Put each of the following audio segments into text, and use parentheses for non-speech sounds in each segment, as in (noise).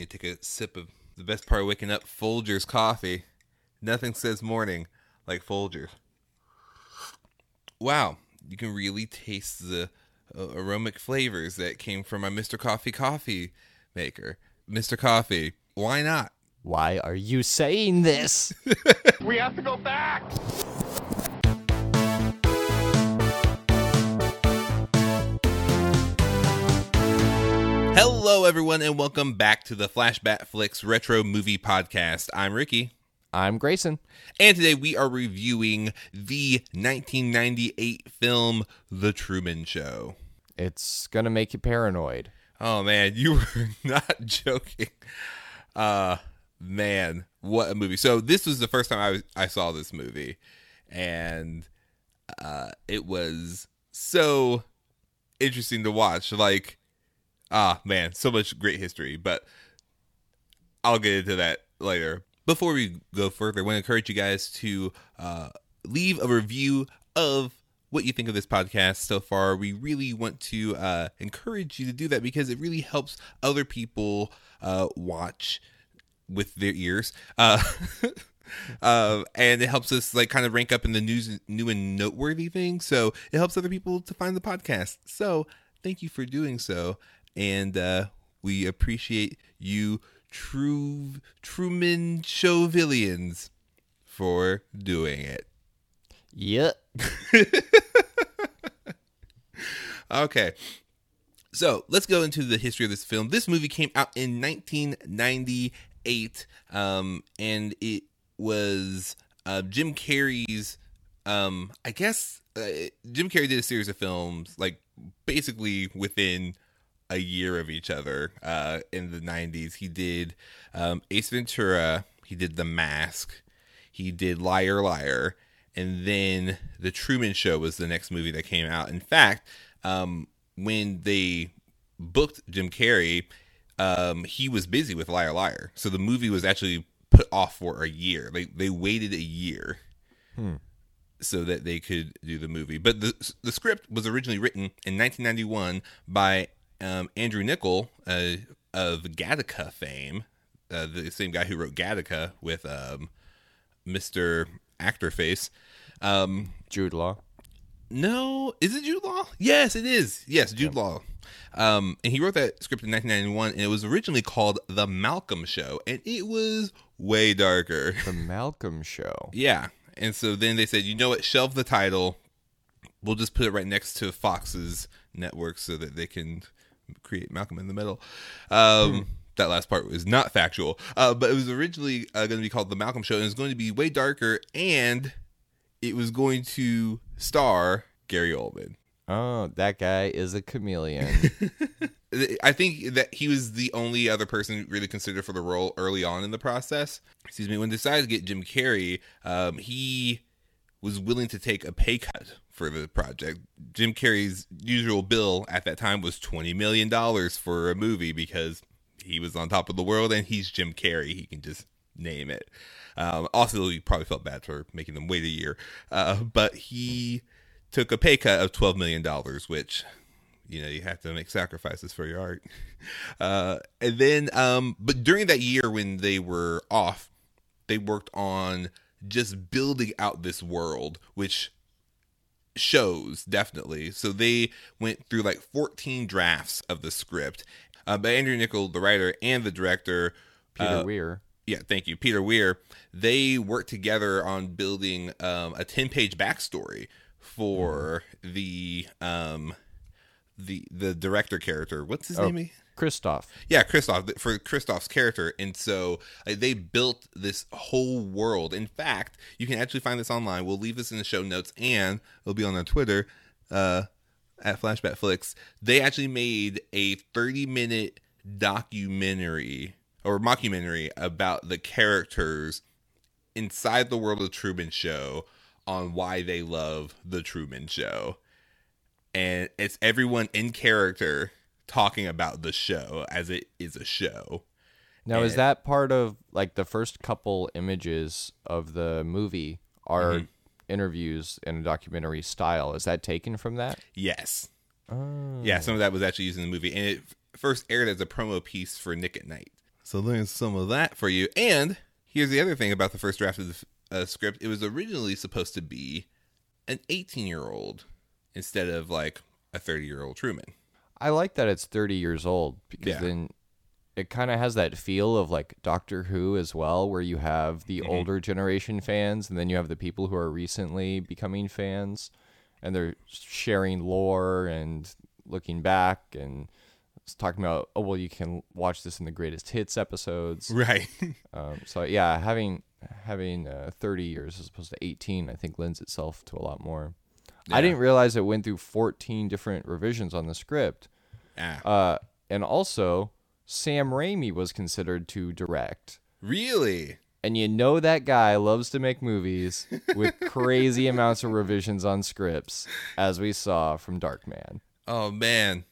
You take a sip of the best part of waking up, Folgers coffee. Nothing says morning like Folgers. Wow, you can really taste the uh, aromatic flavors that came from my Mr. Coffee coffee maker. Mr. Coffee, why not? Why are you saying this? (laughs) We have to go back! Hello, everyone, and welcome back to the Flashback Flicks Retro Movie Podcast. I'm Ricky, I'm Grayson. and today we are reviewing the 1998 film The Truman Show. It's gonna make you paranoid. Oh man, you (laughs) were not joking. Uh man, what a movie. So this was the first time I was, I saw this movie and uh it was so interesting to watch. Like ah man, so much great history, but I'll get into that later. Before we go further, I want to encourage you guys to uh, leave a review of what you think of this podcast so far. We really want to uh, encourage you to do that because it really helps other people uh, watch with their ears. Uh, uh, (laughs) and it helps us like kind of rank up in the news, new and noteworthy things. So it helps other people to find the podcast. So thank you for doing so, and uh, we appreciate you, true Truman Showvillians, for doing it. Yep. (laughs) Okay. So let's go into the history of this film. This movie came out in 1998, um, and it was uh, Jim Carrey's. Um, I guess uh, Jim Carrey did a series of films, like basically within a year of each other. Uh, in the 90s, he did um, Ace Ventura. He did The Mask. He did Liar Liar, and then The Truman Show was the next movie that came out. In fact, um, when they booked Jim Carrey, um, he was busy with Liar Liar, so the movie was actually put off for a year. They they waited a year so that they could do the movie. But the the script was originally written in 1991 by um, Andrew Niccol uh, of Gattaca fame, uh, the same guy who wrote Gattaca with um, Mr. Actor Face. Um, Jude Law. no, is it Jude Law? Yes, it is. Yes, Jude Law. Um, and he wrote that script in 1991, and it was originally called The Malcolm Show, and it was way darker. The (laughs) Malcolm Show. yeah, and so then they said, you know what? Shelve the title. We'll just put it right next to Fox's network so that they can create Malcolm in the Middle. Um, That last part was not factual, uh, but it was originally uh, going to be called The Malcolm Show, and it was going to be way darker, and it was going to star Gary Oldman. Oh, that guy is a chameleon. (laughs) I think that he was the only other person really considered for the role early on in the process. Excuse me. When they decided to get Jim Carrey, um, he was willing to take a pay cut for the project. Jim Carrey's usual bill at that time was twenty million dollars for a movie because he was on top of the world and he's Jim Carrey. He can just name it. Um, also, he probably felt bad for making them wait a year, uh, but he took a pay cut of twelve million dollars, which you know you have to make sacrifices for your art. (laughs) Uh, and then, um, but during that year when they were off, they worked on just building out this world, which shows definitely. So they went through like 14 drafts of the script. Uh, by Andrew Niccol, the writer and the director, Peter uh, Weir. yeah, thank you, Peter Weir. They worked together on building um, a ten page backstory for the um, the the director character. What's his Oh. name? Christof. Yeah, Christof for Christof's character, and so uh, they built this whole world. In fact, you can actually find this online. We'll leave this in the show notes, and it'll be on our Twitter uh, at Flashback Flicks. They actually made a thirty-minute documentary or mockumentary about the characters inside the world of the Truman Show on why they love the Truman Show, and it's everyone in character talking about the show as it is a show. Now, is that part of like the first couple images of the movie are Mm-hmm. interviews in a documentary style? Is that taken from that? Yes. Oh. Yeah, some of that was actually used in the movie, and it first aired as a promo piece for Nick at Night. So there's some of that for you. And here's the other thing about the first draft of the uh, script: it was originally supposed to be an 18 year old instead of like a 30 year old Truman. I like that it's 30 years old because Yeah. then it kind of has that feel of like Doctor Who as well, where you have the Mm-hmm. older generation fans and then you have the people who are recently becoming fans and they're sharing lore and looking back and talking about, oh, well, you can watch this in the greatest hits episodes. Right. (laughs) Um, so yeah, having having uh, 30 years as opposed to 18, I think lends itself to a lot more. I didn't realize it went through 14 different revisions on the script. ah, Uh, and also, Sam Raimi was considered to direct. really? And you know that guy loves to make movies (laughs) with crazy amounts of revisions on scripts, as we saw from Darkman. Oh man.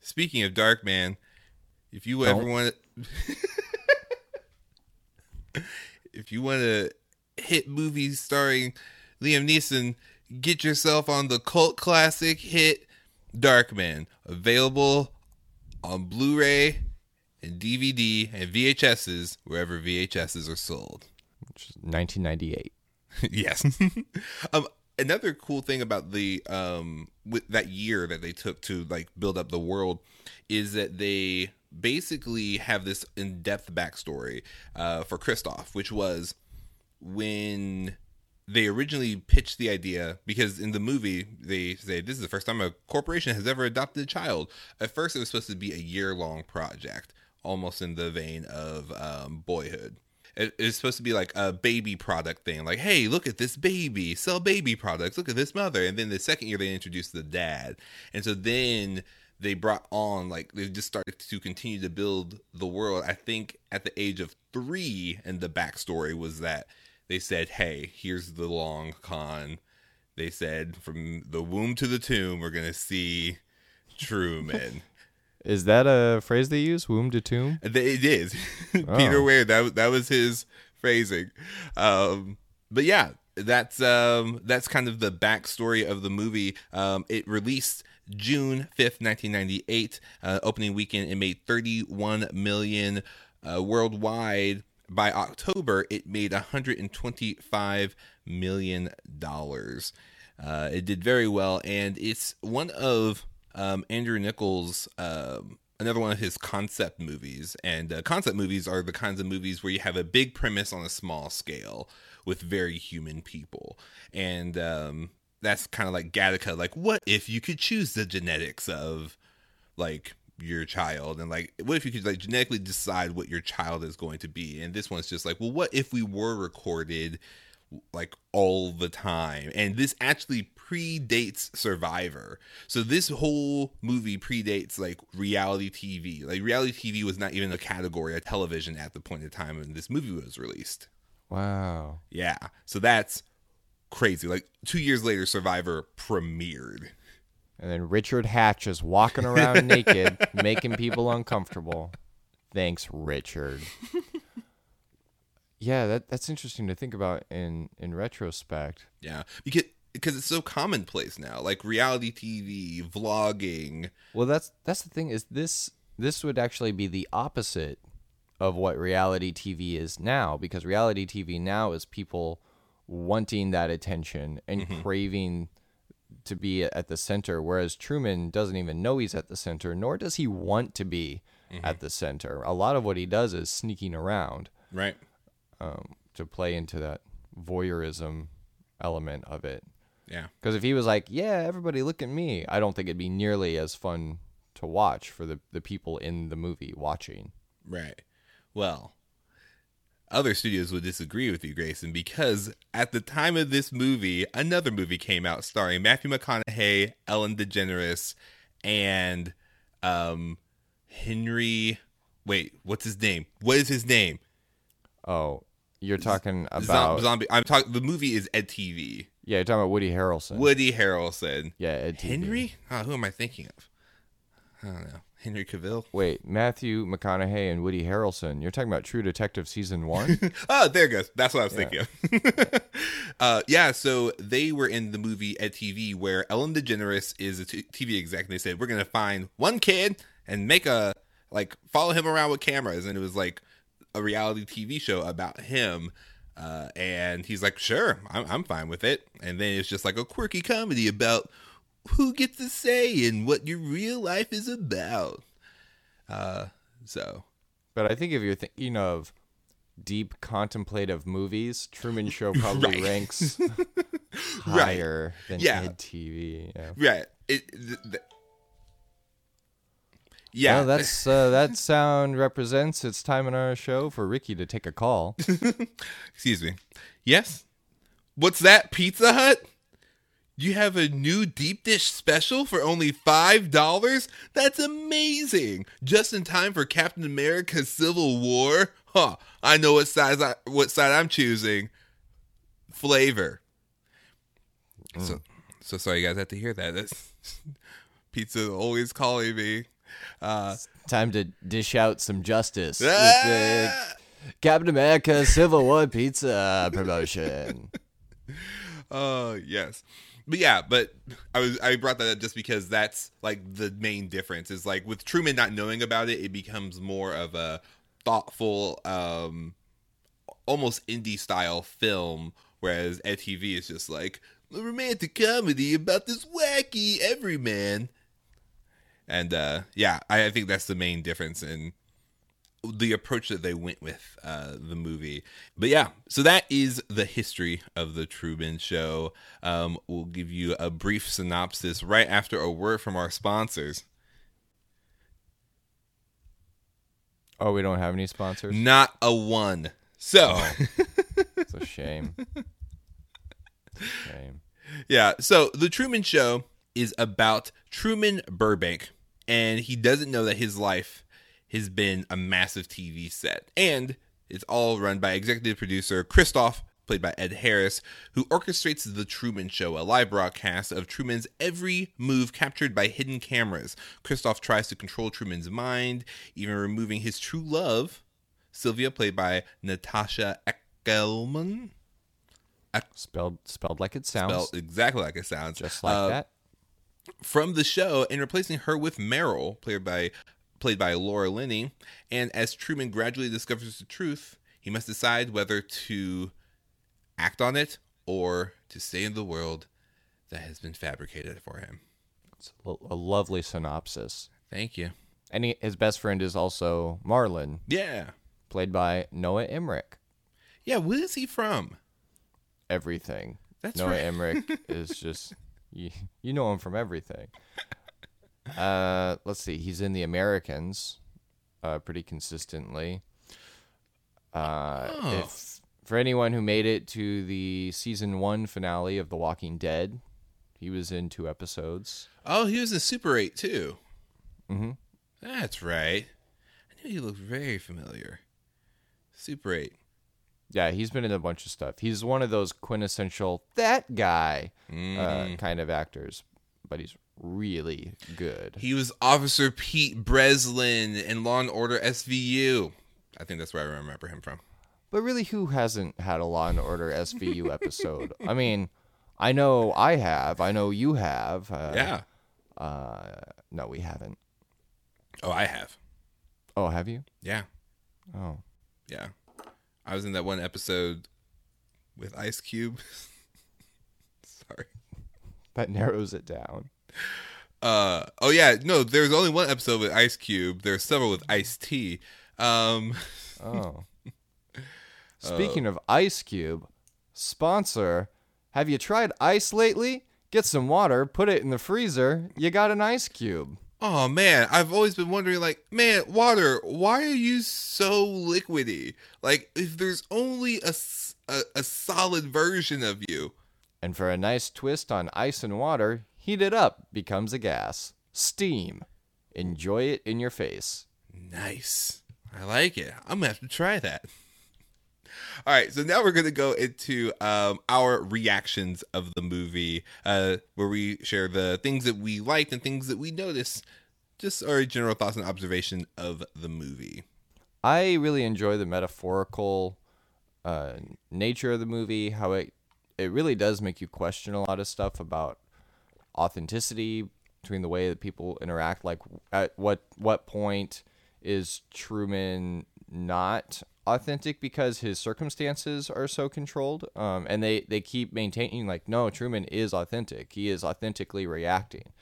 Speaking of Darkman, if you Don't. ever want (laughs) if you want to hit movies starring Liam Neeson, get yourself on the cult classic hit Darkman, available on Blu-ray and DVD and VHSs wherever VHSs are sold. Which is 1998. (laughs) yes. (laughs) um, another cool thing about the um with that year that they took to like build up the world is that they basically have this in-depth backstory uh, for Christof, which was when they originally pitched the idea because in the movie they say this is the first time a corporation has ever adopted a child. At first, it was supposed to be a year-long project, almost in the vein of um, Boyhood. It- It's supposed to be like a baby product thing, like, hey, look at this baby, sell baby products, look at this mother. And then the second year, they introduced the dad. And so then they brought on, like, they just started to continue to build the world. I think at the age of three, and the backstory was that they said, hey, here's the long con. They said, from the womb to the tomb, we're going to see Truman. (laughs) Is that a phrase they use? Womb to tomb? It is. (laughs) Peter Oh. Weir. That was- that was his phrasing. Um, but yeah, that's um, that's kind of the backstory of the movie. Um, it released June fifth, nineteen ninety eight. Uh, opening weekend, it made thirty one million uh, worldwide. By October, it made one hundred and twenty five million dollars. Uh, it did very well, and it's one of um, Andrew Niccol's um, another one of his concept movies. And uh, concept movies are the kinds of movies where you have a big premise on a small scale with very human people, and um, that's kind of like Gattaca. Like, what if you could choose the genetics of like your child and like what if you could like genetically decide what your child is going to be? And this one's just like well what if we were recorded like all the time? And this actually predates survivor. So this whole movie predates like reality tv like reality tv was not even a category of television at the point in time when this movie was released. Wow. yeah. So that's crazy. Like two years later survivor premiered And then Richard Hatch is walking around (laughs) naked, making people uncomfortable. Thanks, Richard. (laughs) yeah, that that's interesting to think about in in retrospect. Yeah, because because it's so commonplace now, like reality TV, vlogging. Well, that's that's the thing is this this would actually be the opposite of what reality TV is now because reality TV now is people wanting that attention and mm-hmm. craving to be at the center whereas Truman doesn't even know he's at the center nor does he want to be at the center. A lot of what he does is sneaking around Right. um, to play into that voyeurism element of it. Yeah. Because if he was like, "Yeah, everybody look at me," I don't think it'd be nearly as fun to watch for the the people in the movie watching. Right. Well, other studios would disagree with you, Grayson, because at the time of this movie, another movie came out starring Matthew McConaughey, Ellen DeGeneres, and um, Henry. Wait, what's his name? What is his name? Oh, you're talking about zombie. I'm talking. The movie is Ed TV. yeah, you're talking about Woody Harrelson. Woody Harrelson. yeah, Ed TV. Henry? Oh, who am I thinking of? I don't know. Henry Cavill. Wait, Matthew McConaughey and Woody Harrelson. You're talking about True Detective season one. (laughs) Oh, there it goes. That's what I was thinking of. (laughs) uh, yeah, so they were in the movie Ed TV where Ellen DeGeneres is a t- TV exec, and they said we're gonna find one kid and make a like follow him around with cameras, and it was like a reality TV show about him. Uh, and he's like, sure, I'm, I'm fine with it. And then it's just like a quirky comedy about who gets to say and what your real life is about. Uh, so But I think if you're thinking of deep contemplative movies, Truman Show (laughs) probably Right. ranks (laughs) higher than Yeah. Ed TV. Yeah. yeah, it. Th- th- yeah, Well, that's uh, that sound represents it's time in our show for Ricky to take a call. (laughs) Excuse me. Yes? What's that, Pizza Hut? You have a new deep dish special for only $5? That's amazing. Just in time for Captain America's Civil War? Huh. I know what size I, what side I'm choosing. Flavor. So so sorry you guys had to hear that. That's (laughs) pizza always calling me. Uh Time to dish out some justice with the ah! Captain America Civil War Pizza promotion. (laughs) Oh yes, but yeah, but I was I brought that up just because that's like the main difference is like with Truman not knowing about it, it becomes more of a thoughtful, um, almost indie style film, whereas Ed TV is just like a romantic comedy about this wacky everyman. And uh, yeah, I, I think that's the main difference in the approach that they went with uh, the movie. But yeah, so that is the history of the Truman Show. Um, we'll give you a brief synopsis right after a word from our sponsors. Oh, we don't have any sponsors? Not a one. So (laughs) It's a shame. Shame. yeah, so the Truman Show is about Truman Burbank, and he doesn't know that his life has been a massive TV set, and it's all run by executive producer Christof, played by Ed Harris, who orchestrates the Truman Show, a live broadcast of Truman's every move captured by hidden cameras. Christof tries to control Truman's mind, even removing his true love, Sylvia, played by Natascha McElhone. Spelled spelled like it sounds. Spelled exactly like it sounds. just like Uh, that. from the show and replacing her with Meryl, played by played by Laura Linney. And as Truman gradually discovers the truth, he must decide whether to act on it or to stay in the world that has been fabricated for him. It's a, lovely synopsis. Thank you. And he, his best friend is also Marlon, Yeah. played by Noah Emmerich. Yeah, where is he from? Everything. That's Noah right. Emmerich (laughs) is just you, you know him from everything. Uh, let's see. He's in The Americans, uh, pretty consistently. Uh, Oh. if for anyone who made it to the season one finale of The Walking Dead, he was in two episodes. Oh, he was in Super 8 too. Mm-hmm. That's right. I knew he looked very familiar. Super 8. Yeah, he's been in a bunch of stuff. He's one of those quintessential that guy Mm. uh, kind of actors, but he's really good. He was Officer Pete Breslin in Law and Order SVU. I think that's where I remember him from. But really, who hasn't had a Law and Order SVU (laughs) episode? I mean, I know I have. I know you have. Uh, yeah. Uh, no, we haven't. Oh, I have. Oh, have you? Yeah. Oh, Yeah. I was in that one episode with Ice Cube. (laughs) Sorry. that narrows it down. Uh oh yeah, no, there's only one episode with Ice Cube. There's several with Ice T. Um (laughs) Oh. Speaking of Ice Cube, sponsor, have you tried ice lately? Get some water, put it in the freezer. You got an ice cube. Oh man, I've always been wondering like, man, water, why are you so liquidy? Like if there's only a a solid version of you. And for a nice twist on ice and water, heat it up, becomes a gas. Steam. Enjoy it in your face. Nice. I like it. I'm gonna have to try that. (laughs) All right, so now we're gonna go into um, our reactions of the movie, uh, where we share the things that we liked and things that we noticed, just our general thoughts and observation of the movie. I really enjoy the metaphorical uh, nature of the movie. How it it really does make you question a lot of stuff about authenticity between the way that people interact. Like at what what point is Truman not authentic because his circumstances are so controlled? Um, and they they keep maintaining like no, Truman is authentic. He is authentically reacting.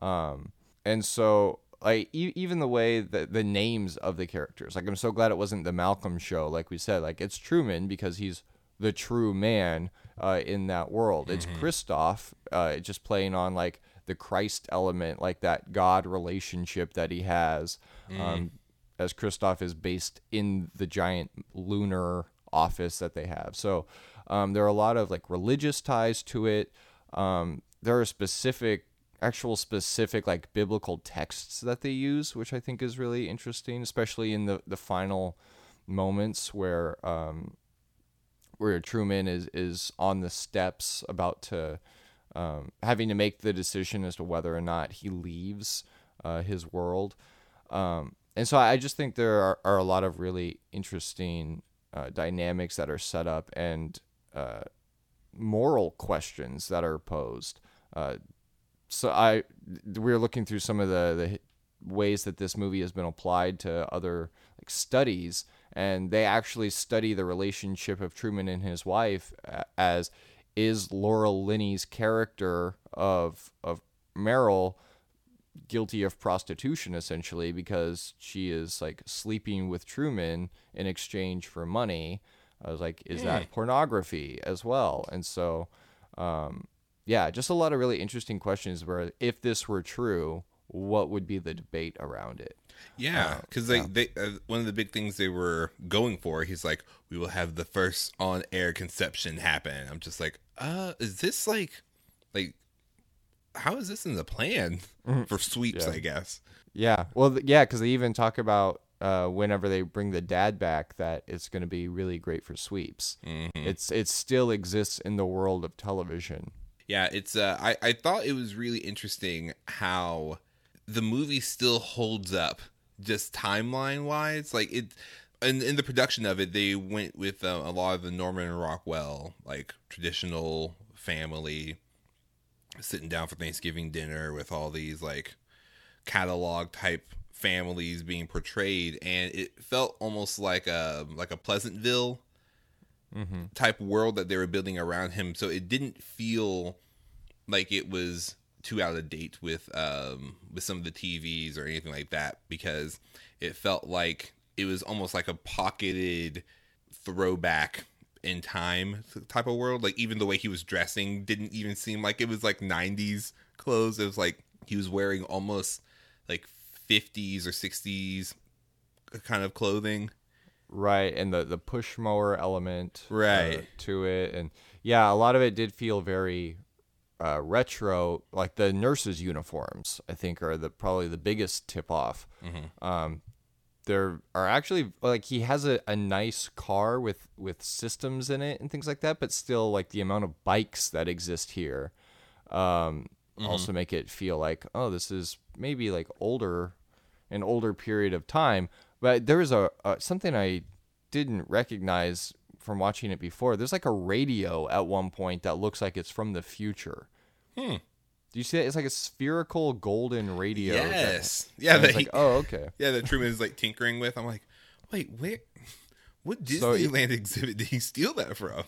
Um, and so like e- even the way that the names of the characters like i'm so glad it wasn't the malcolm show like we said like it's truman because he's the true man uh, in that world. It's christof uh, just playing on like the christ element like that god relationship that he has um, as christof is based in the giant lunar office that they have. So um, there are a lot of like religious ties to it. Um, there are specific actual specific like biblical texts that they use, which I think is really interesting, especially in the the final moments where um, where Truman is is on the steps about to um, having to make the decision as to whether or not he leaves uh, his world. Um, and so I just think there are, are a lot of really interesting uh, dynamics that are set up and uh, moral questions that are posed. Uh, so I we are looking through some of the, the ways that this movie has been applied to other like studies and they actually study the relationship of Truman and his wife as is Laura Linney's character of of Meryl guilty of prostitution essentially because she is like sleeping with Truman in exchange for money. I was like, is that pornography as well? And so, um, yeah, just a lot of really interesting questions where if this were true, what would be the debate around it? Yeah, because they, they uh, one of the big things they were going for. He's like, we will have the first on air conception happen. I'm just like, uh, is this like, like, how is this in the plan for sweeps? I guess. Yeah, well, th- yeah, because they even talk about uh, whenever they bring the dad back that it's going to be really great for sweeps. It's it still exists in the world of television. Yeah, it's. Uh, I I thought it was really interesting how the movie still holds up, just timeline wise. Like it, in in the production of it, they went with uh, a lot of the Norman Rockwell like traditional family sitting down for Thanksgiving dinner with all these like catalog type families being portrayed, and it felt almost like a like a Pleasantville type world that they were building around him. So it didn't feel like it was too out of date with um with some of the TVs or anything like that because it felt like it was almost like a pocketed throwback in time type of world. Like even the way he was dressing didn't even seem like it was like 90s clothes. It was like he was wearing almost like 50s or 60s kind of clothing. Right, and the the push mower element uh, Right. to it, and yeah, a lot of it did feel very uh, retro. Like the nurses' uniforms, I think, are the probably the biggest tip off. Um, there are actually like he has a, a nice car with with systems in it and things like that, but still like the amount of bikes that exist here um, also make it feel like oh this is maybe like older an older period of time but there was a, a something i didn't recognize from watching it before there's like a radio at one point that looks like it's from the future. Hmm. do you see it it's like a spherical golden radio that- yes. Yeah that he- like oh okay. (laughs) Yeah that Truman is like tinkering with. I'm like wait where what So Disneyland (laughs) exhibit did he steal that from?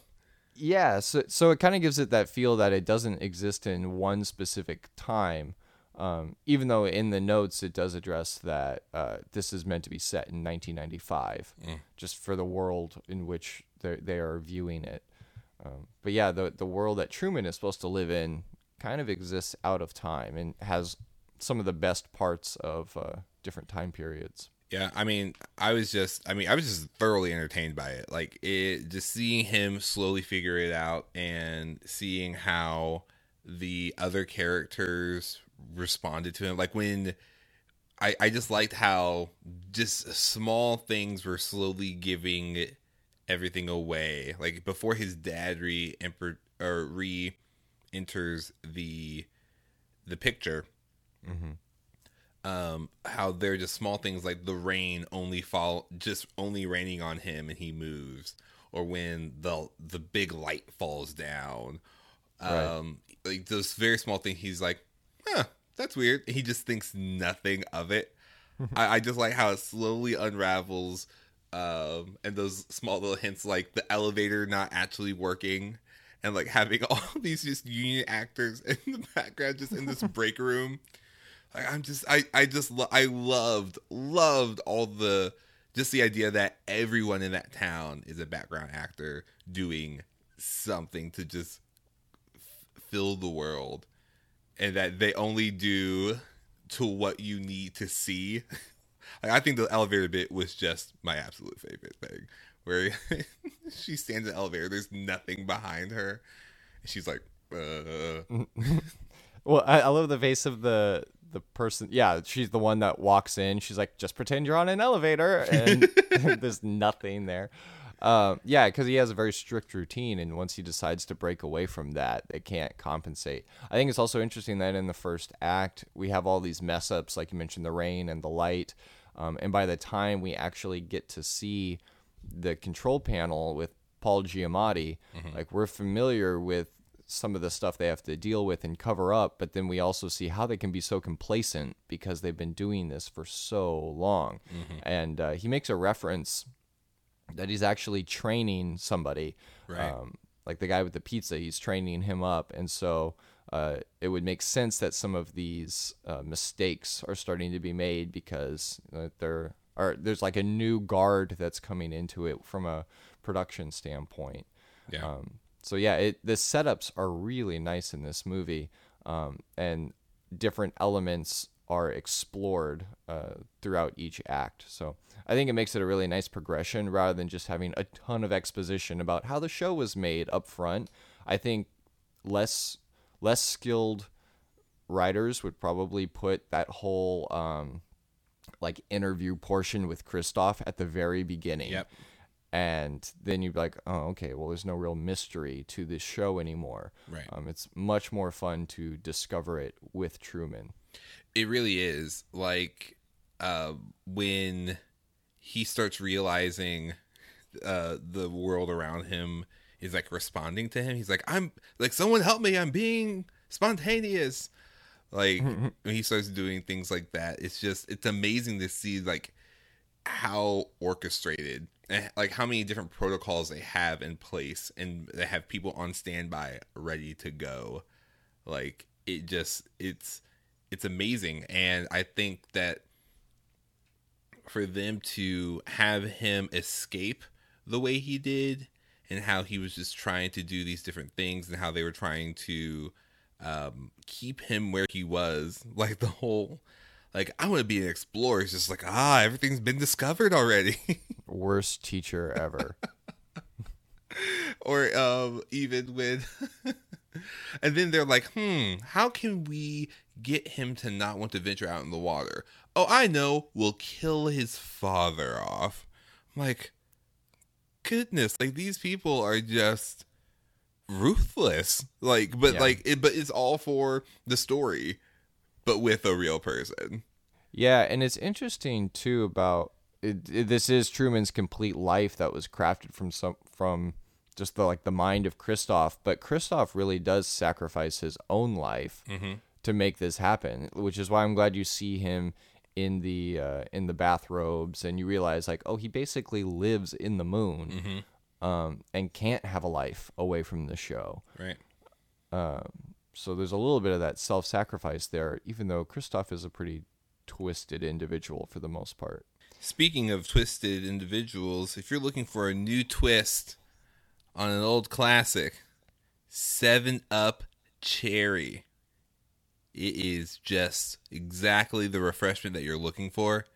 Yeah, so so it kind of gives it that feel that it doesn't exist in one specific time. Um, even though in the notes it does address that uh, this is meant to be set in 1995, just for the world in which they they are viewing it. Um, but yeah, the the world that Truman is supposed to live in kind of exists out of time and has some of the best parts of uh, different time periods. Yeah, I mean, I was just, I mean, I was just thoroughly entertained by it. Like it, just seeing him slowly figure it out and seeing how the other characters responded to him. Like when I, I just liked how just small things were slowly giving everything away. Like before his dad re or re enters the the picture um how they're just small things like the rain only fall just only raining on him and he moves or when the the big light falls down. Um like those very small things he's like huh that's weird. He just thinks nothing of it. (laughs) I, I just like how it slowly unravels, um, and those small little hints like the elevator not actually working, and like having (laughs) all these just union actors in the background, just in this break (laughs) room. Like I'm just, I, I just, lo- I loved, loved all the, just the idea that everyone in that town is a background actor doing something to just f- fill the world, and that they only do to what you need to see. (laughs) Like, I think the elevator bit was just my absolute favorite thing, where (laughs) she stands in the elevator, there's nothing behind her, and she's like, uh, (laughs) Well, I, I love the face of the the person. Yeah, she's the one that walks in. She's like, just pretend you're on an elevator, and (laughs) there's nothing there. Um, yeah, because he has a very strict routine, and once he decides to break away from that, they can't compensate. I think it's also interesting that in the first act we have all these mess ups, like you mentioned, the rain and the light, um, and by the time we actually get to see the control panel with Paul Giamatti, like we're familiar with some of the stuff they have to deal with and cover up, but then we also see how they can be so complacent because they've been doing this for so long. And uh, he makes a reference that he's actually training somebody, Right. um, like the guy with the pizza. He's training him up, and so uh, it would make sense that some of these uh, mistakes are starting to be made because uh, there are there's like a new guard that's coming into it from a production standpoint. yeah. Um, so yeah, it the setups are really nice in this movie, um, and different elements are explored uh, throughout each act. So I think it makes it a really nice progression rather than just having a ton of exposition about how the show was made up front. I think less less skilled writers would probably put that whole um, like interview portion with Christof at the very beginning Yep. and then you'd be like, oh, okay, well, there's no real mystery to this show anymore. Right. Um, it's much more fun to discover it with Truman. It really is like uh, when he starts realizing uh, the world around him is like responding to him. He's like, "I'm like, someone help me! I'm being spontaneous." Like (laughs) when he starts doing things like that, it's just it's amazing to see like how orchestrated and like how many different protocols they have in place and they have people on standby ready to go like it just it's it's amazing and i think that for them to have him escape the way he did and how he was just trying to do these different things and how they were trying to um, keep him where he was. (laughs) Like the whole like i want to be an explorer. It's just like ah everything's been discovered already. (laughs) Worst teacher ever. or um even when (laughs) and then they're like hmm how can we get him to not want to venture out in the water? Oh i know. We'll kill his father off. I'm like goodness like these people are just ruthless. Like but Yeah. like it but it's all for the story but with a real person. Yeah, and it's interesting too about it, it- this is Truman's complete life that was crafted from some from just the like the mind of Christof, but Christof really does sacrifice his own life mm-hmm. to make this happen, which is why I'm glad you see him in the uh, in the bathrobes and you realize like oh he basically lives in the moon um, and can't have a life away from the show. right So there's a little bit of that self-sacrifice there, even though Christof is a pretty twisted individual for the most part. Speaking of twisted individuals, if you're looking for a new twist on an old classic, 7 Up Cherry. It is just exactly the refreshment that you're looking for,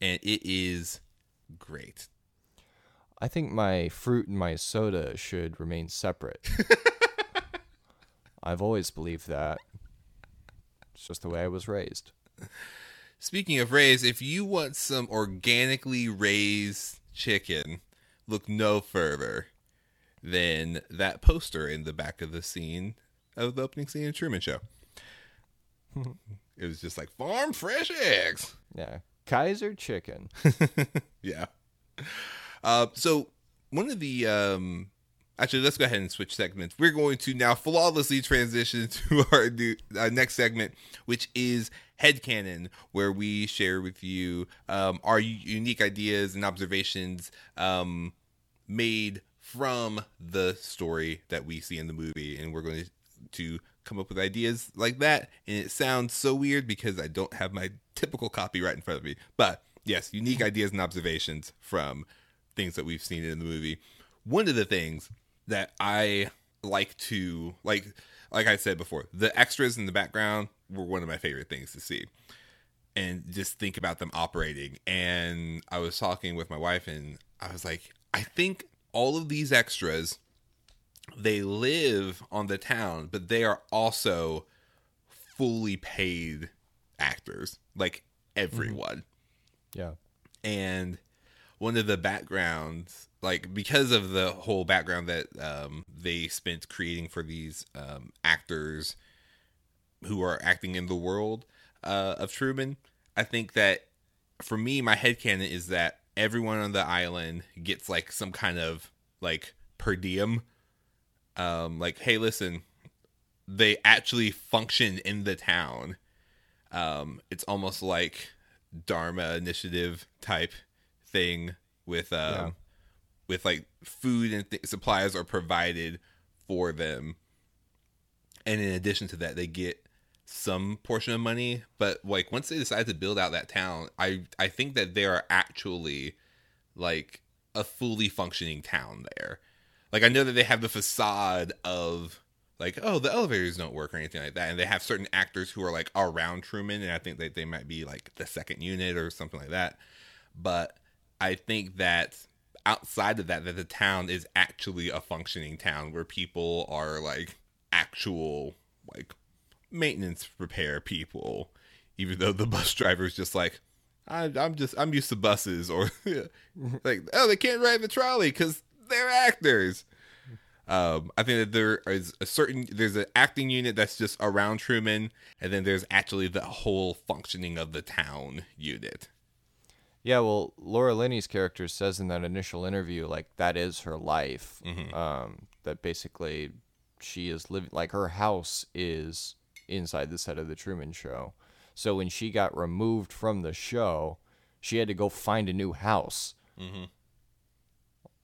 and it is great. I think my fruit and my soda should remain separate. (laughs) I've always believed that. It's just the way I was raised. Speaking of raised, if you want some organically raised chicken, look no further than that poster in the back of the scene of the opening scene of Truman Show. (laughs) it was just like farm fresh eggs. Yeah. Kaiser chicken. (laughs) Yeah. Uh, so one of the um, actually, let's go ahead and switch segments. We're going to now flawlessly transition (laughs) to our new uh, next segment, which is headcanon, where we share with you um, our unique ideas and observations um, made from the story that we see in the movie, and we're going to come up with ideas like that. And it sounds so weird because I don't have my typical copy right in front of me, but yes, unique mm-hmm. ideas and observations from things that we've seen in the movie. One of the things that I like to like like I said before, the extras in the background were one of my favorite things to see. And just think about them operating. And I was talking with my wife and I was like, I think all of these extras they live on the town, but they are also fully paid actors, like everyone Yeah. and one of the backgrounds like because of the whole background that um, they spent creating for these um, actors who are acting in the world uh, of truman i think that for me my head headcanon is that everyone on the island gets like some kind of like per diem um, like hey listen they actually function in the town. Um, it's almost like dharma initiative type thing with um Yeah. with like food and th- supplies are provided for them. And in addition to that they get some portion of money but like once they decide to build out that town i i think that they are actually like a fully functioning town there like i know that they have the facade of like oh the elevators don't work or anything like that. And they have certain actors who are like around truman and i think that they might be like the second unit or something like that. But i think that outside of that that the town is actually a functioning town where people are like actual like maintenance repair people even though the (laughs) bus driver is just like I, i'm just i'm used to buses or (laughs) like oh they can't ride the trolley because they're actors um, I think that there is a certain there's an acting unit that's just around Truman, and then there's actually the whole functioning of the town unit. Yeah, well, Laura Linney's character says in that initial interview, like that is her life. Um, that basically she is living like her house is inside the set of the Truman Show. So when she got removed from the show, she had to go find a new house. Mm-hmm.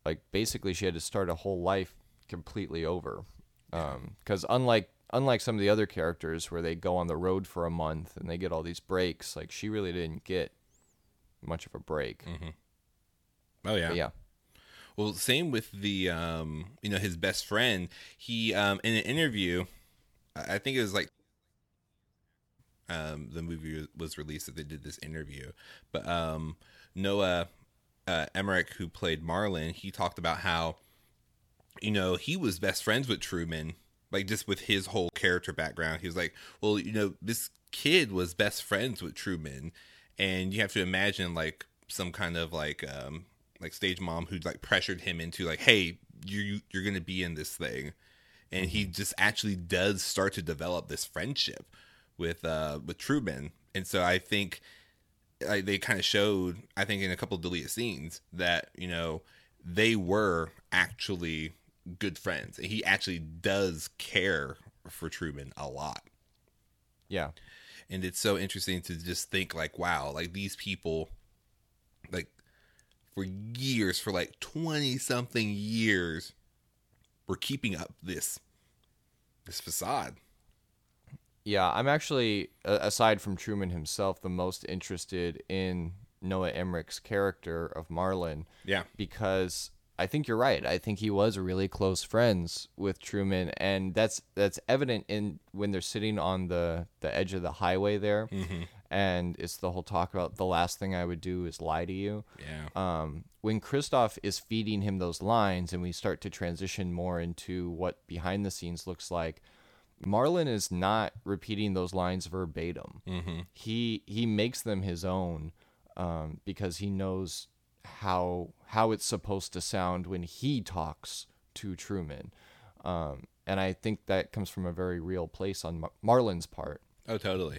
Like basically, she had to start a whole life completely over. Because unlike unlike some of the other characters where they go on the road for a month and they get all these breaks, like she really didn't get much of a break. Oh yeah, But yeah. Well, same with the um, you know, his best friend. He um, in an interview, I I think it was like um, the movie was released that they did this interview, but um, Noah uh, Emmerich, who played Marlon, he talked about how you know he was best friends with Truman, like just with his whole character background. He was like, well, you know, this kid was best friends with Truman, and you have to imagine like some kind of like um like stage mom who like pressured him into like, hey, you you're gonna be in this thing, and he just actually does start to develop this friendship with uh with Truman, and so I think like they kind of showed I think in a couple of deleted scenes that you know they were actually good friends, and he actually does care for Truman a lot Yeah. and it's so interesting to just think like wow like these people like for years for like 20 something years were keeping up this this facade Yeah, I'm actually, aside from Truman himself, the most interested in Noah Emmerich's character of Marlon yeah because I think you're right. I think he was really close friends with Truman, and that's that's evident in when they're sitting on the the edge of the highway there, and it's the whole talk about the last thing I would do is lie to you. yeah um, when Christof is feeding him those lines and we start to transition more into what behind the scenes looks like, Marlon is not repeating those lines verbatim. Mm-hmm. He he makes them his own um, because he knows how how it's supposed to sound when he talks to Truman, um, and I think that comes from a very real place on Mar- Marlon's part. oh totally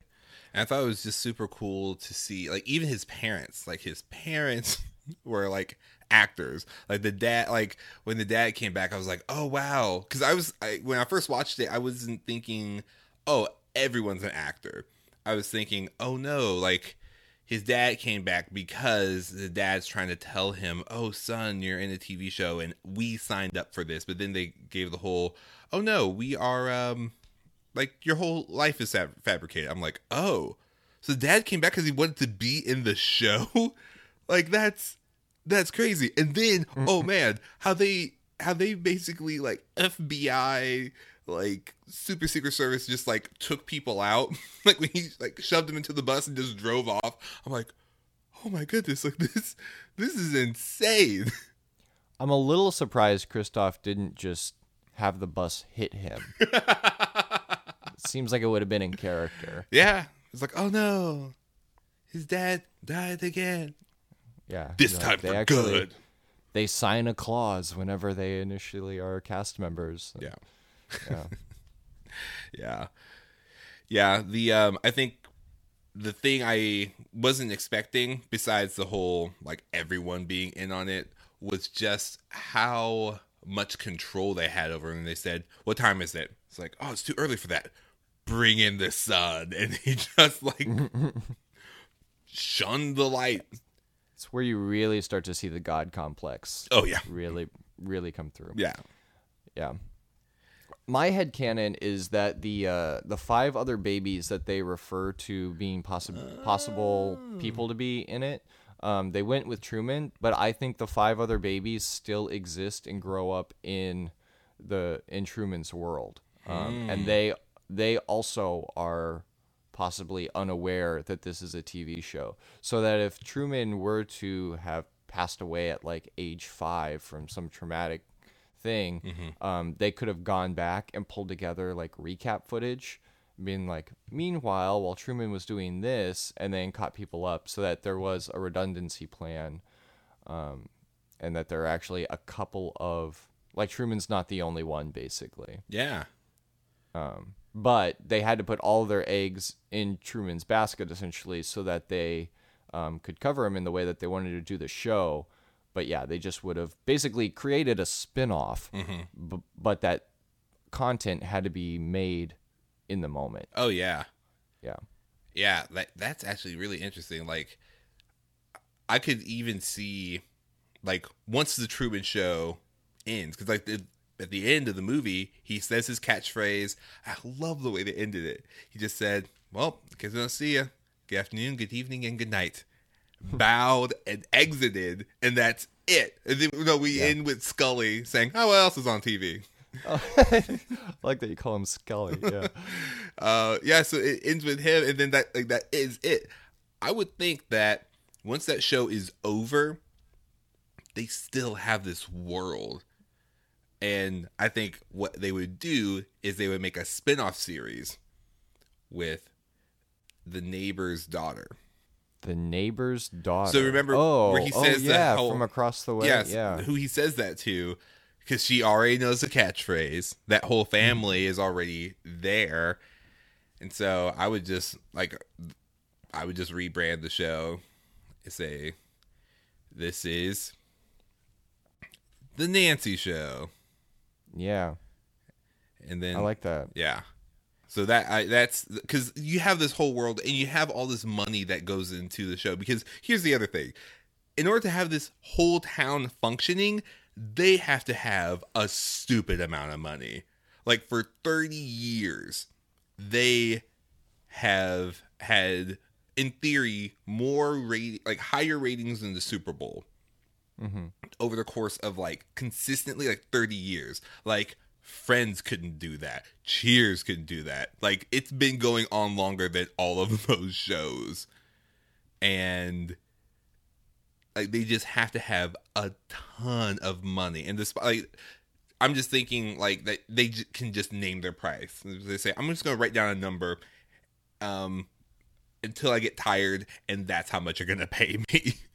and i thought it was just super cool to see like even his parents like his parents (laughs) were like actors. Like the dad, like when the dad came back, I was like, oh wow, because I was I, when I first watched it, I wasn't thinking, oh, everyone's an actor. I was thinking, oh no, like his dad came back because the dad's trying to tell him, "Oh, son, you're in a TV show, and we signed up for this." But then they gave the whole, "Oh no, we are um, like your whole life is fab- fabricated." I'm like, "Oh, so dad came back because he wanted to be in the (laughs) show? like that's that's crazy." And then, mm. oh man, how they how they basically like FBI like super secret service just like took people out (laughs) like when he like shoved them into the bus and just drove off i'm like oh my goodness like (laughs) this this is insane (laughs) I'm a little surprised Christof didn't just have the bus hit him. Seems like it would have been in character. yeah it's like oh no his dad died again Yeah. this like, time they for actually- good. They sign a clause whenever they initially are cast members. yeah. Yeah. (laughs) yeah. Yeah the um i think the thing i wasn't expecting besides the whole like everyone being in on it was just how much control they had over him. They said what time is it? It's like oh it's too early for that. Bring in the sun. (laughs) And he just like (laughs) shunned the light It's where you really start to see the God complex oh yeah. really, really come through. yeah. Yeah. My head canon is that the uh, the five other babies that they refer to being possible possible people to be in it, um, they went with Truman, but I think the five other babies still exist and grow up in the in Truman's world, um, and they they also are possibly unaware that this is a TV show. So that if Truman were to have passed away at like age five from some traumatic thing, um, they could have gone back and pulled together like recap footage, being like, meanwhile, while Truman was doing this, and then caught people up so that there was a redundancy plan, um, and that there are actually a couple of like Truman's not the only one, basically. yeah But they had to put all their eggs in Truman's basket essentially so that they um, could cover him in the way that they wanted to do the show. But yeah, they just would have basically created a spin off, b- but that content had to be made in the moment. oh yeah Yeah. Yeah, that that's actually really interesting. Like, I could even see, like, once the Truman Show ends, because like the, at the end of the movie, he says his catchphrase. I love the way they ended it. He just said, "Well, guess don't see you. Good afternoon, good evening, and good night." Bowed and exited, and that's it. And then you know, we end with Scully saying, "Oh, what else is on TV?" I (laughs) like that you call him Scully. Yeah. (laughs) uh yeah so it ends with him and then that like that is it i would think that once that show is over they still have this world and i think what they would do is they would make a spin-off series with the neighbor's daughter the neighbor's daughter. So remember oh, where he oh, says that yeah, whole- from across the way. yes yeah. who he says that to because she already knows the catchphrase that whole family is already there and so i would just like i would just rebrand the show and say this is the nancy show Yeah. and then I like that. yeah. So that I, that's because you have this whole world and you have all this money that goes into the show. Because here's the other thing: in order to have this whole town functioning, they have to have a stupid amount of money. Like for 30 years, they have had, in theory, more rate like higher ratings than the Super Bowl over the course of like consistently like 30 years. Like Friends couldn't do that. Cheers couldn't do that. Like it's been going on longer than all of (laughs) those shows. And like they just have to have a ton of money. And despite like I'm just thinking like that they j- can just name their price. They say I'm just going to write down a number um until I get tired and that's how much you're going to pay me (laughs)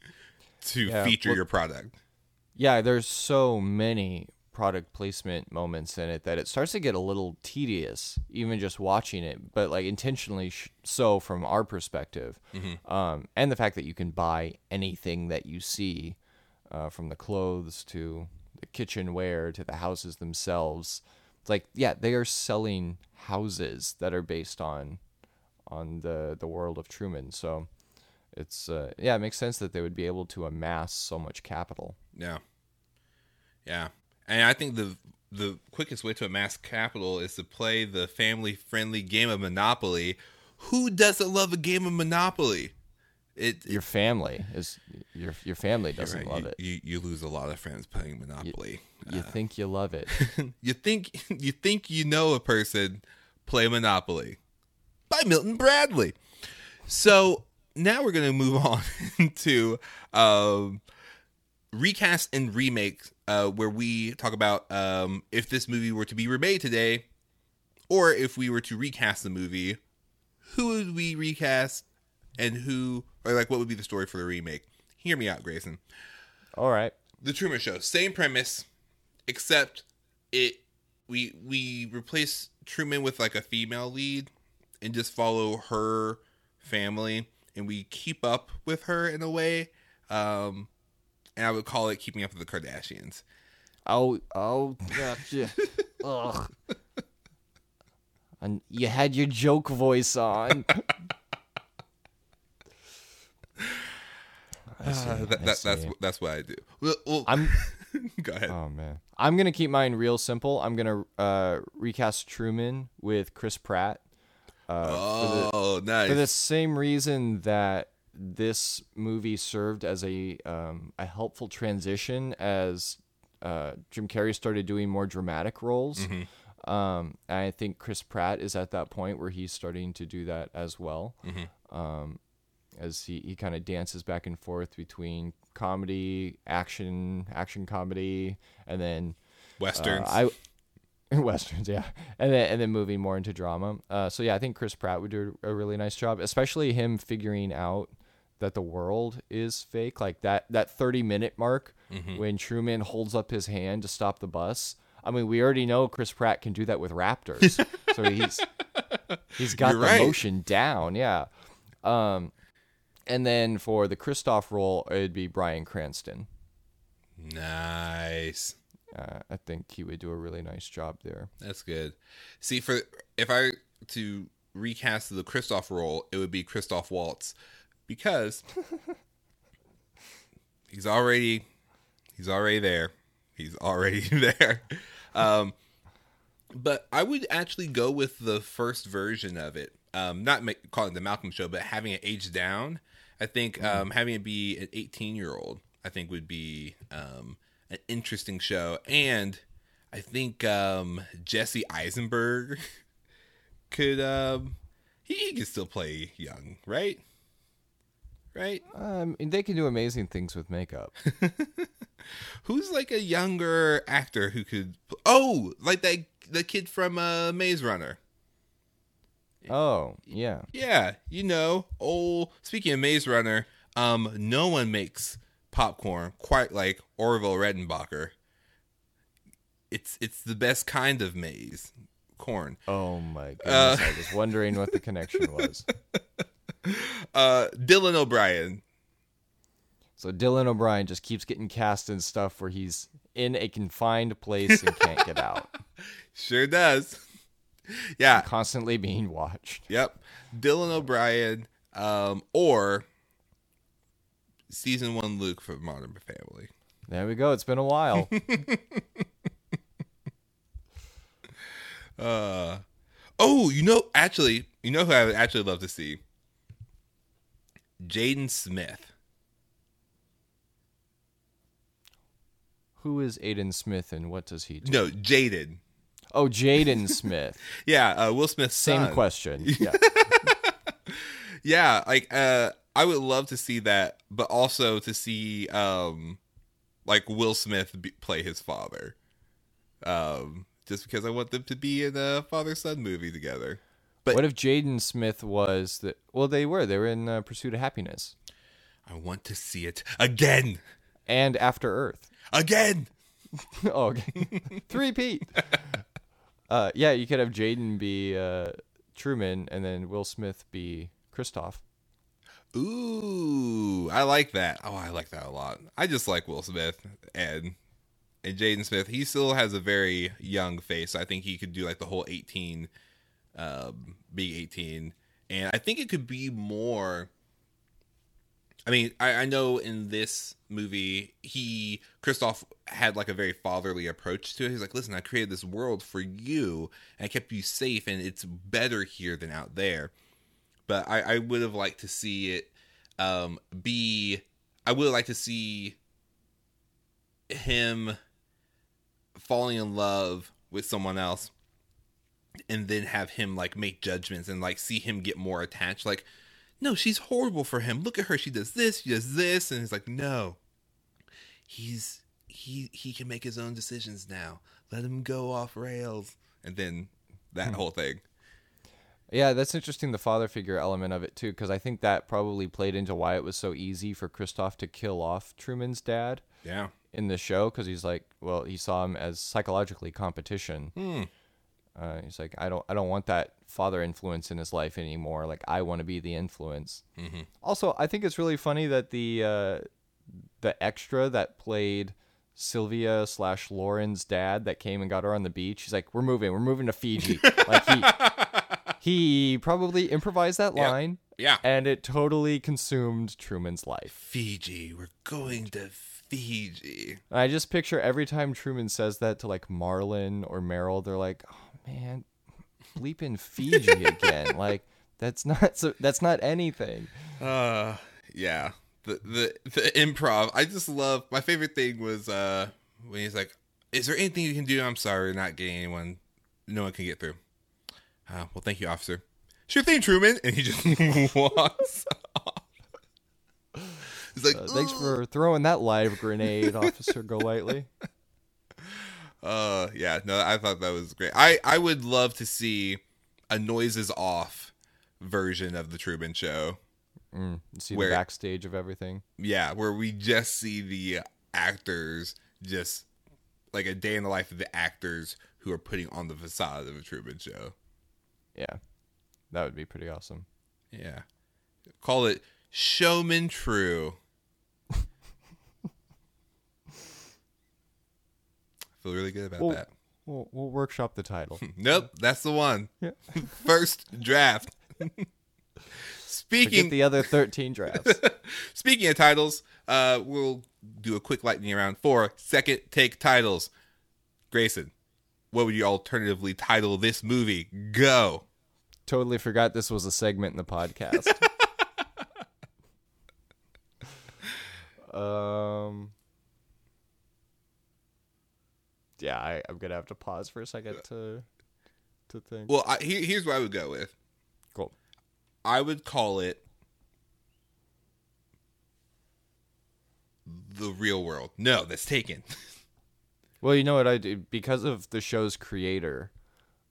to Yeah, feature well- your product. Yeah, there's so many product placement moments in it that it starts to get a little tedious, even just watching it. But like intentionally sh- so from our perspective, um, and the fact that you can buy anything that you see uh, from the clothes to the kitchenware to the houses themselves. It's like yeah, they are selling houses that are based on on the the world of Truman. So it's uh, yeah, it makes sense that they would be able to amass so much capital. Yeah. Yeah. And I think the the quickest way to amass capital is to play the family friendly game of Monopoly. Who doesn't love a game of Monopoly? It, Your family is your your family doesn't right, love you, it. You, you lose a lot of friends playing Monopoly. You think you love it. (laughs) you think (laughs) you think you know a person play Monopoly by Milton Bradley. So now we're gonna move (laughs) on to um, recast and remake, uh, where we talk about um, if this movie were to be remade today, or if we were to recast the movie, who would we recast, and who, or like what would be the story for the remake? Hear me out, Grayson. All right. The Truman Show, same premise, except it we we replace Truman with like a female lead and just follow her family and we keep up with her in a way. Um and I would call it keeping up with the Kardashians. Oh, oh, gotcha. (laughs) Ugh. And you had your joke voice on. (laughs) I see, Uh, that, that, that's that's what I do. Well, well I'm. (laughs) go ahead. Oh man, I'm gonna keep mine real simple. I'm gonna uh, recast Truman with Chris Pratt. Oh, nice. for the same reason that this movie served as a um, a helpful transition as uh, Jim Carrey started doing more dramatic roles. Um, and I think Chris Pratt is at that point where he's starting to do that as well. Um, as he, he kind of dances back and forth between comedy, action, action comedy, and then Westerns. uh, I (laughs) westerns, yeah, and then and then moving more into drama. Uh, so yeah, I think Chris Pratt would do a really nice job, especially him figuring out that the world is fake. Like that that thirty minute mark when Truman holds up his hand to stop the bus. I mean, we already know Chris Pratt can do that with raptors, (laughs) so he's he's got You're the right. motion down. Yeah. Um, and then for the Christof role, it'd be Bryan Cranston. nice. Uh, I think he would do a really nice job there. That's good. See, for if I to recast the Christof role, it would be Christoph Waltz because (laughs) he's already he's already there. He's already (laughs) there. Um, but I would actually go with the first version of it. Um, not make, calling it the Malcolm Show, but having it aged down. I think um, having it be an 18 year old, I think would be um, an interesting show. And I think um, Jesse Eisenberg (laughs) could um, he, he could still play young, right? Right? Um, and they can do amazing things with makeup. (laughs) Who's like a younger actor who could? Oh, like that the kid from uh, Maze Runner. Oh, yeah. Yeah, you know, old. Speaking of Maze Runner, um, no one makes popcorn quite like Orville Redenbacher. It's it's the best kind of maize corn. Oh my goodness. I was wondering what the connection (laughs) was. Uh, Dylan O'Brien. So Dylan O'Brien just keeps getting cast in stuff where he's in a confined place and can't get (laughs) out. Sure does. Yeah. Constantly being watched. Yep. Dylan O'Brien, um, or season one Luke from Modern Family. There we go. It's been a while. (laughs) Uh, oh, you know, actually, you know who I would actually love to see? Jaden Smith. Who is Aiden Smith and what does he do? No, Jaden. Oh, Jaden Smith. (laughs) Yeah, uh, Will Smith's Same son. question. (laughs) Yeah. Yeah, like uh, I would love to see that, but also to see um, like Will Smith be- play his father. Um, just because I want them to be in a father son movie together. But what if Jaden Smith was the? Well, they were. They were in uh, Pursuit of Happiness I want to see it again, and After Earth. again. (laughs) oh, okay. (laughs) Three Pete. (laughs) Uh, yeah, you could have Jaden be uh, Truman, and then Will Smith be Christof. Ooh, I like that. Oh, I like that a lot. I just like Will Smith and and Jaden Smith. He still has a very young face. I think he could do like the whole eighteen, um, being eighteen, and I think it could be more. I mean, I, I know in this movie, he Christof had like a very fatherly approach to it. He's like, "Listen, I created this world for you, and I kept you safe, and it's better here than out there." But I, I would have liked to see it um, be. I would like to see him falling in love with someone else, and then have him like make judgments and like see him get more attached. Like, no, she's horrible for him. Look at her. She does this. She does this, and it's like, no, he's he he can make his own decisions now. Let him go off rails, and then that whole thing. Yeah, that's interesting. The father figure element of it too, because I think that probably played into why it was so easy for Christof to kill off Truman's dad Yeah. in the show, because he's like, well, he saw him as psychologically competition. Hmm. Uh, he's like, I don't, I don't want that father influence in his life anymore. Like, I want to be the influence. Mhm. Also, I think it's really funny that the uh, the extra that played Sylvia slash Lauren's dad that came and got her on the beach. He's like, we're moving, we're moving to Fiji. (laughs) like he he probably improvised that line, Yeah. and it totally consumed Truman's life. Fiji. We're going to Fiji. I just picture every time Truman says that to like Marlon or Meryl, they're like, "Oh man, bleeping Fiji (laughs) again." like that's not so, that's not anything. Uh yeah. The the the improv. I just love my favorite thing was uh when he's like, Is there anything you can do? I'm sorry, not getting anyone no one can get through. Uh, well thank you, officer. Sure thing, Truman and he just (laughs) walks off. He's like, Uh, thanks for throwing that live grenade, Officer Golightly. (laughs) Uh, yeah, no, I thought that was great. I I would love to see a noises off version of the Truman Show. Mm, see Where- the backstage of everything. Yeah, where we just see the actors just like a day in the life of the actors who are putting on the facade of a Truman Show. Yeah, that would be pretty awesome. Yeah, call it Showman True. I feel really good about Well- that. We'll, we'll workshop the title. (laughs) Nope, that's the one. Yeah. (laughs) First draft. (laughs) Forget Speaking the other thirteen drafts. speaking of titles, uh, we'll do a quick lightning round for second take titles. Grayson, what would you alternatively title this movie? Go. totally forgot this was a segment in the podcast. (laughs) um. Yeah, I, I'm gonna have to pause for a second to to think. Well, I, here, here's what I would go with. Cool. I would call it the real world. No, that's taken. (laughs) Well, you know what I do because of the show's creator,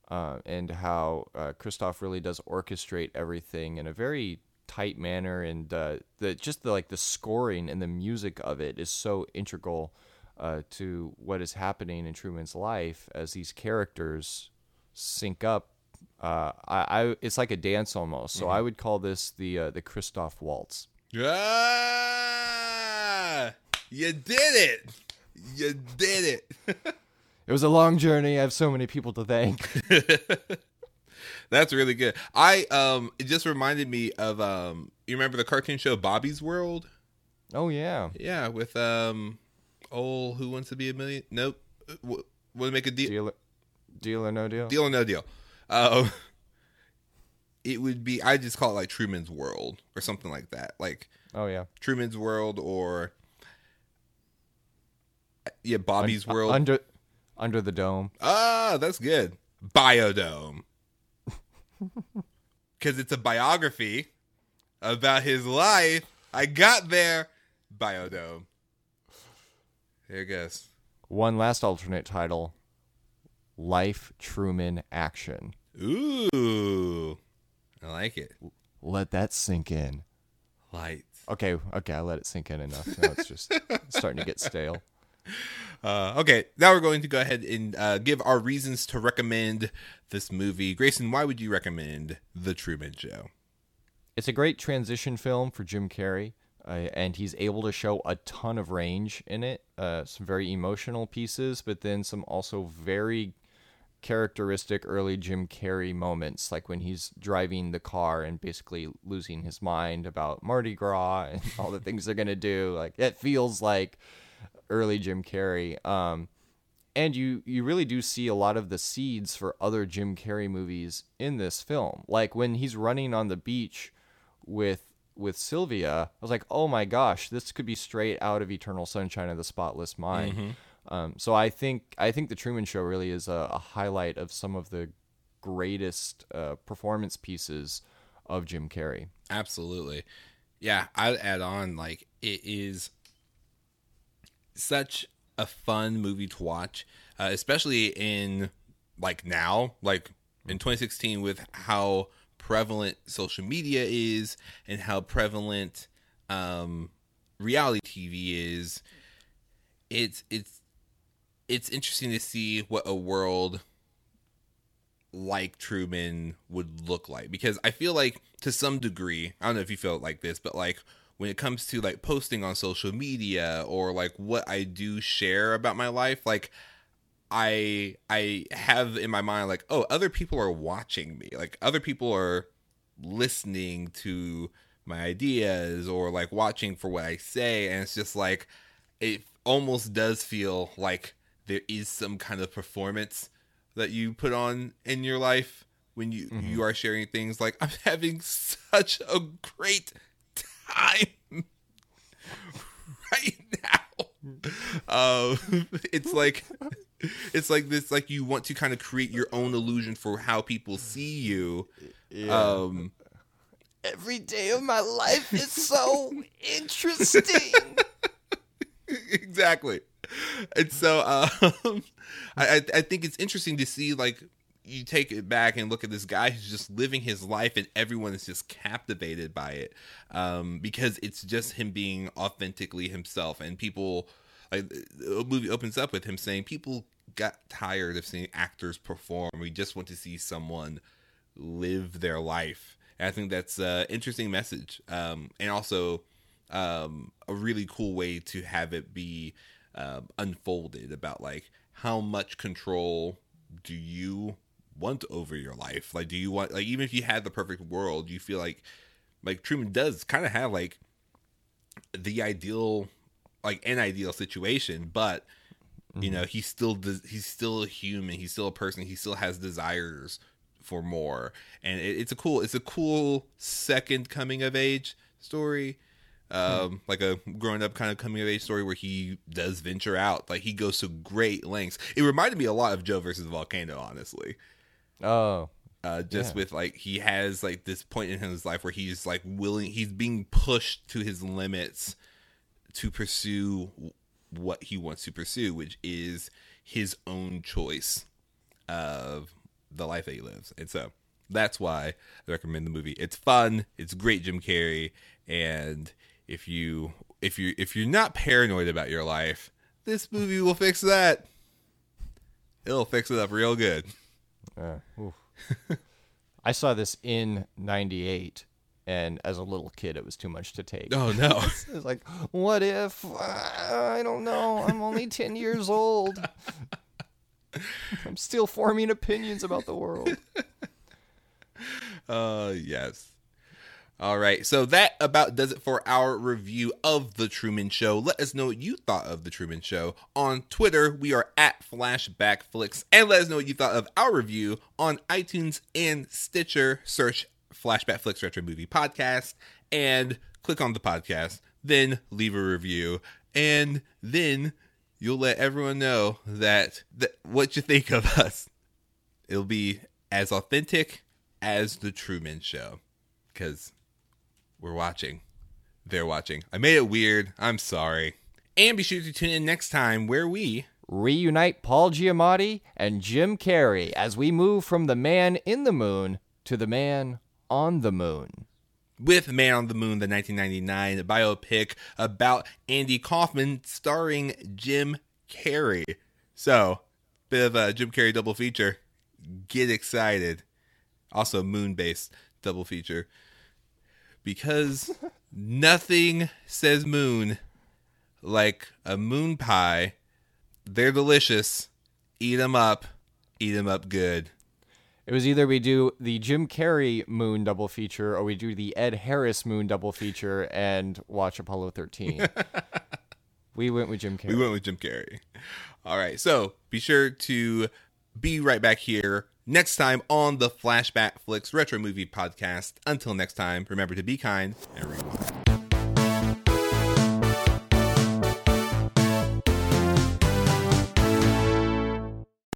uh, and how uh, Christof really does orchestrate everything in a very tight manner, and uh, the just the like the scoring and the music of it is so integral uh, to what is happening in Truman's life as these characters sync up. Uh, I, I it's like a dance almost. So I would call this the uh, the Christoph waltz. Ah, you did it. You did it. (laughs) It was a long journey. I have so many people to thank. (laughs) That's really good. I um it just reminded me of um you remember the cartoon show Bobby's World? oh yeah. Yeah, with um oh who wants to be a million? Nope. Want to make a deal? Deal, deal or no deal? Deal or no deal? Uh, it would be I just call it like Truman's World or something like that. Like Oh yeah. Truman's World or yeah, Bobby's World. Under under the dome. Ah, that's good. Biodome. (laughs) Because it's a biography about his life. I got there. Biodome. Here it goes. One last alternate title. Life Truman Action. Ooh. I like it. Let that sink in. Lights. Okay, okay, I let it sink in enough. Now it's just (laughs) starting to get stale. Uh, okay, now we're going to go ahead and uh, give our reasons to recommend this movie. Grayson, why would you recommend The Truman Show? it's a great transition film for Jim Carrey, uh, and he's able to show a ton of range in it. Uh, some very emotional pieces, but then some also very characteristic early Jim Carrey moments, like when he's driving the car and basically losing his mind about Mardi Gras (laughs) and all the things they're gonna do. Like it feels like early Jim Carrey. Um, and you you really do see a lot of the seeds for other Jim Carrey movies in this film. Like when he's running on the beach with with Sylvia, I was like, "Oh my gosh, this could be straight out of Eternal Sunshine of the Spotless Mind." Um, so I think I think the Truman Show really is a, a highlight of some of the greatest uh, performance pieces of Jim Carrey. Absolutely. Yeah, I'd add on like it is such a fun movie to watch, uh, especially in like now, like in 2016 with how prevalent social media is and how prevalent um, reality TV is. It's it's it's interesting to see what a world like Truman would look like because I feel like to some degree, I don't know if you feel like this, but like when it comes to like posting on social media or like what I do share about my life, like I I have in my mind like, oh, other people are watching me. Like other people are listening to my ideas or like watching for what I say and it's just like it almost does feel like there is some kind of performance that you put on in your life when you Mm-hmm. you are sharing things like I'm (laughs) having such a great time (laughs) right now. Um, it's like it's like this like you want to kind of create your own illusion for how people see you. Um, Every day of my life is so interesting. (laughs) exactly. And so um, I I think it's interesting to see like you take it back and look at this guy who's just living his life and everyone is just captivated by it um, because it's just him being authentically himself. And people like the movie opens up with him saying people got tired of seeing actors perform. We just want to see someone live their life. And i think that's an interesting message um, and also um, a really cool way to have it be um, unfolded about like how much control do you want over your life? Like do you want like even if you had the perfect world you feel like like truman does kind of have like the ideal like an ideal situation but you know he's still does he's still a human he's still a person he still has desires for more. And it, it's a cool it's a cool second coming of age story. Um like a growing up kind of coming of age story where he does venture out. Like he goes to great lengths. It reminded me a lot of joe versus volcano honestly oh, uh, just Yeah. with like he has like this point in his life where he's like willing he's being pushed to his limits to pursue what he wants to pursue which is his own choice of the life that he lives. And so that's why i recommend the movie. It's fun. It's great jim carrey. And if you if you if you're not paranoid about your life this movie will fix that. It'll fix it up real good oof. (laughs) I saw this in '98, and as a little kid, it was too much to take. oh no (laughs) it's like, what if? Uh, I don't know. I'm only 10 years old. (laughs) I'm still forming opinions about the world. Uh, yes. All right. So that about does it for our review of The Truman Show. Let us know what you thought of The Truman Show. On Twitter, we are at FlashbackFlix. And let us know what you thought of our review on iTunes and Stitcher. Search Flashback Flicks Retro Movie Podcast and click on the podcast. Then leave a review. And then you'll let everyone know that, that what you think of (laughs) us. It'll be as authentic as the Truman Show because we're watching. They're watching. I made it weird. I'm sorry. And be sure to tune in next time where we. Reunite Paul Giamatti and Jim Carrey as we move from the man in the moon to the man on the moon. With Man on the Moon, the 1999 biopic about Andy Kaufman starring Jim Carrey. So, bit of a Jim Carrey double feature. Get excited. Also, moon based double feature. Because nothing says moon like a moon pie. They're delicious. Eat them up. Eat them up good. It was either we do the Jim Carrey moon double feature or we do the Ed Harris moon double feature and watch Apollo 13. (laughs) we went with Jim Carrey. We went with Jim Carrey. All right. So be sure to be right back here next time on the Flashback Flicks Retro Movie Podcast. Until next time, remember to be kind and rewind.